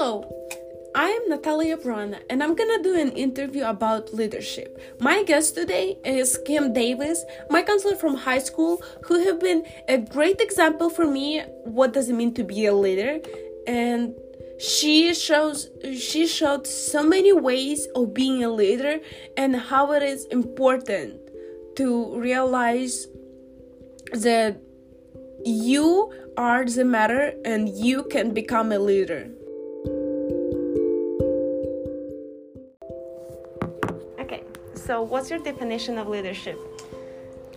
Hello, I am Natalia Brana, and I'm gonna do an interview about leadership. My guest today is Kim Davis, my counselor from high school, who have been a great example for me what does it mean to be a leader, and she shows she showed so many ways of being a leader and how it is important to realize that you are the matter and you can become a leader. So what's your definition of leadership?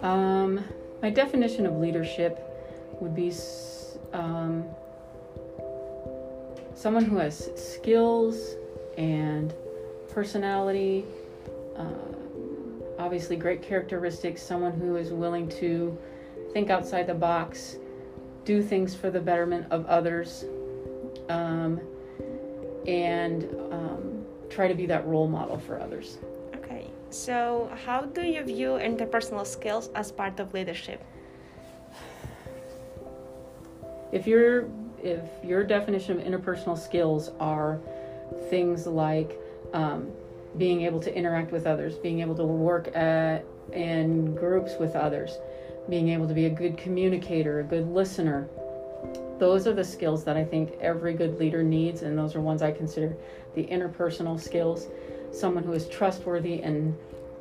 Um, my definition of leadership would be um, someone who has skills and personality, uh, obviously great characteristics, someone who is willing to think outside the box, do things for the betterment of others, um, and um, try to be that role model for others. So how do you view interpersonal skills as part of leadership? If your if your definition of interpersonal skills are things like um, being able to interact with others, being able to work at, in groups with others, being able to be a good communicator, a good listener. Those are the skills that I think every good leader needs, and those are ones I consider the interpersonal skills. Someone who is trustworthy and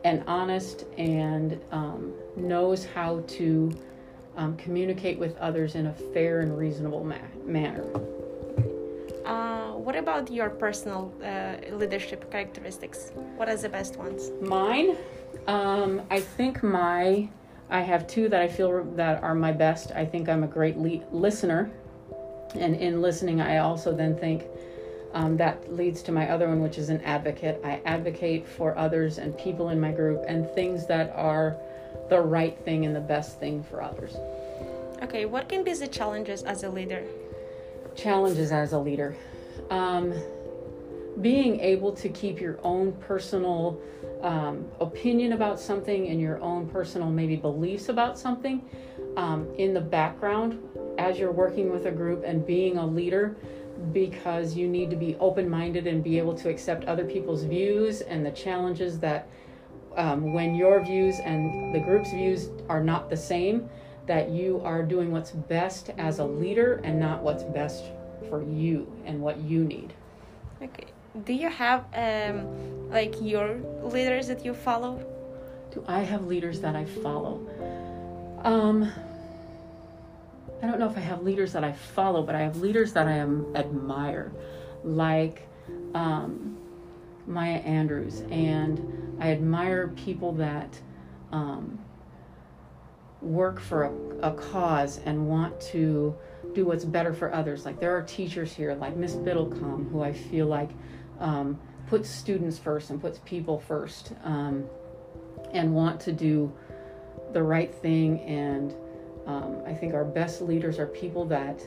and honest and um, knows how to um, communicate with others in a fair and reasonable ma- manner. Uh, what about your personal uh, leadership characteristics? What are the best ones? Mine, um, I think my I have two that I feel that are my best. I think I'm a great le- listener, and in listening, I also then think um, that leads to my other one, which is an advocate. I advocate for others and people in my group and things that are the right thing and the best thing for others. Okay, what can be the challenges as a leader? Challenges as a leader. Um, being able to keep your own personal um, opinion about something and your own personal maybe beliefs about something um, in the background as you're working with a group and being a leader because you need to be open minded and be able to accept other people's views and the challenges that um, when your views and the group's views are not the same, that you are doing what's best as a leader and not what's best for you and what you need. Okay do you have um, like your leaders that you follow? Do I have leaders that I follow? Um, I don't know if I have leaders that I follow, but I have leaders that I am, admire, like um, Maya Angelou, and I admire people that um, work for a, a cause and want to do what's better for others. Like there are teachers here, like Miss Biddlecombe, who I feel like um, puts students first and puts people first um, and want to do the right thing. And um, I think our best leaders are people that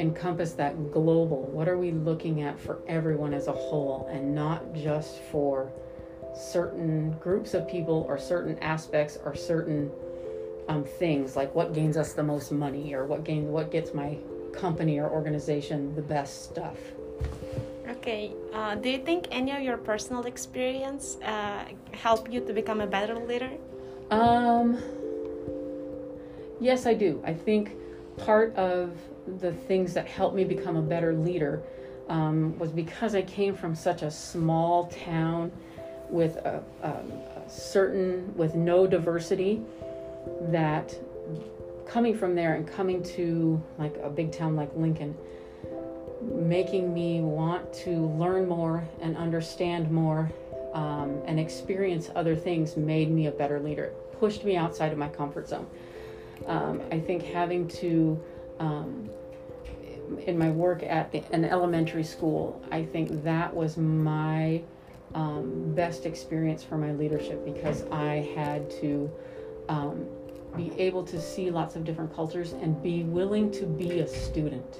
encompass that global. What are we looking at for everyone as a whole and not just for certain groups of people or certain aspects or certain um, things like what gains us the most money or what gains what gets my company or organization the best stuff Okay. Uh, do you think any of your personal experience uh, help you to become a better leader? Um. Yes, I do. I think part of the things that helped me become a better leader um, was because I came from such a small town with a, um, a certain with no diversity that coming from there and coming to like a big town like Lincoln making me want to learn more and understand more um, and experience other things made me a better leader. It pushed me outside of my comfort zone. Um, I think having to, um, in my work at the, an elementary school, I think that was my um, best experience for my leadership because I had to um, be able to see lots of different cultures and be willing to be a student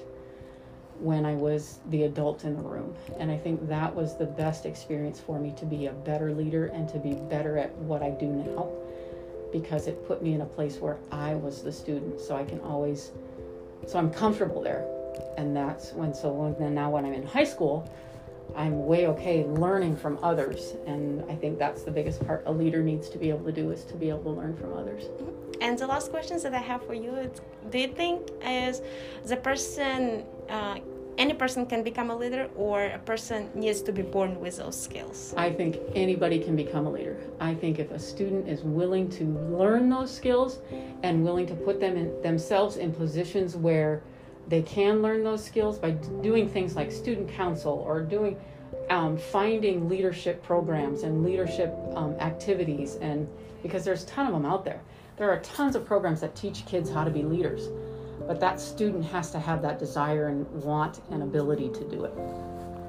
when I was the adult in the room. And I think that was the best experience for me to be a better leader and to be better at what I do now because it put me in a place where I was the student. So I can always, so I'm comfortable there and that's when so then now when I'm in high school, I'm way okay learning from others, and I think that's the biggest part a leader needs to be able to do is to be able to learn from others. And the last questions that I have for you is: Do you think is the person uh, any person can become a leader or a person needs to be born with those skills. I think anybody can become a leader. I think if a student is willing to learn those skills and willing to put them in themselves in positions where they can learn those skills by doing things like student council or doing um, finding leadership programs and leadership um, activities and because there's a ton of them out there. There are tons of programs that teach kids how to be leaders but that student has to have that desire and want and ability to do it.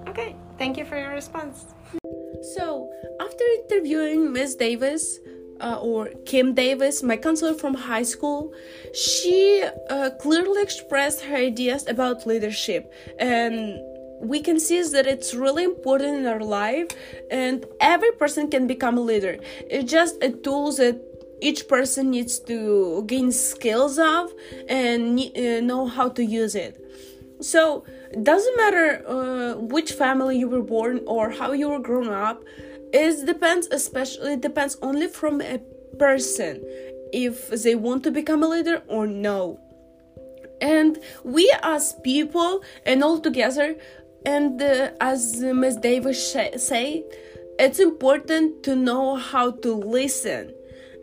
Okay, thank you for your response. So, after interviewing Miss Davis, uh, or Kim Davis, my counselor from high school, she uh, clearly expressed her ideas about leadership. And we can see that it's really important in our life, and every person can become a leader. It's just a tool that each person needs to gain skills of and uh, know how to use it so it doesn't matter uh, which family you were born or how you were grown up it depends especially it depends only from a person if they want to become a leader or no and we as people and all together and uh, as Ms. Davis say it's important to know how to listen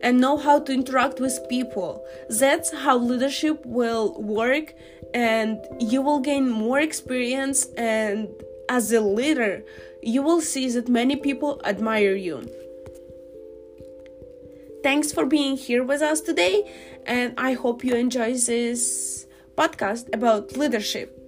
and know how to interact with people. That's how leadership will work, and you will gain more experience. And as a leader, you will see that many people admire you. Thanks for being here with us today, and I hope you enjoy this podcast about leadership.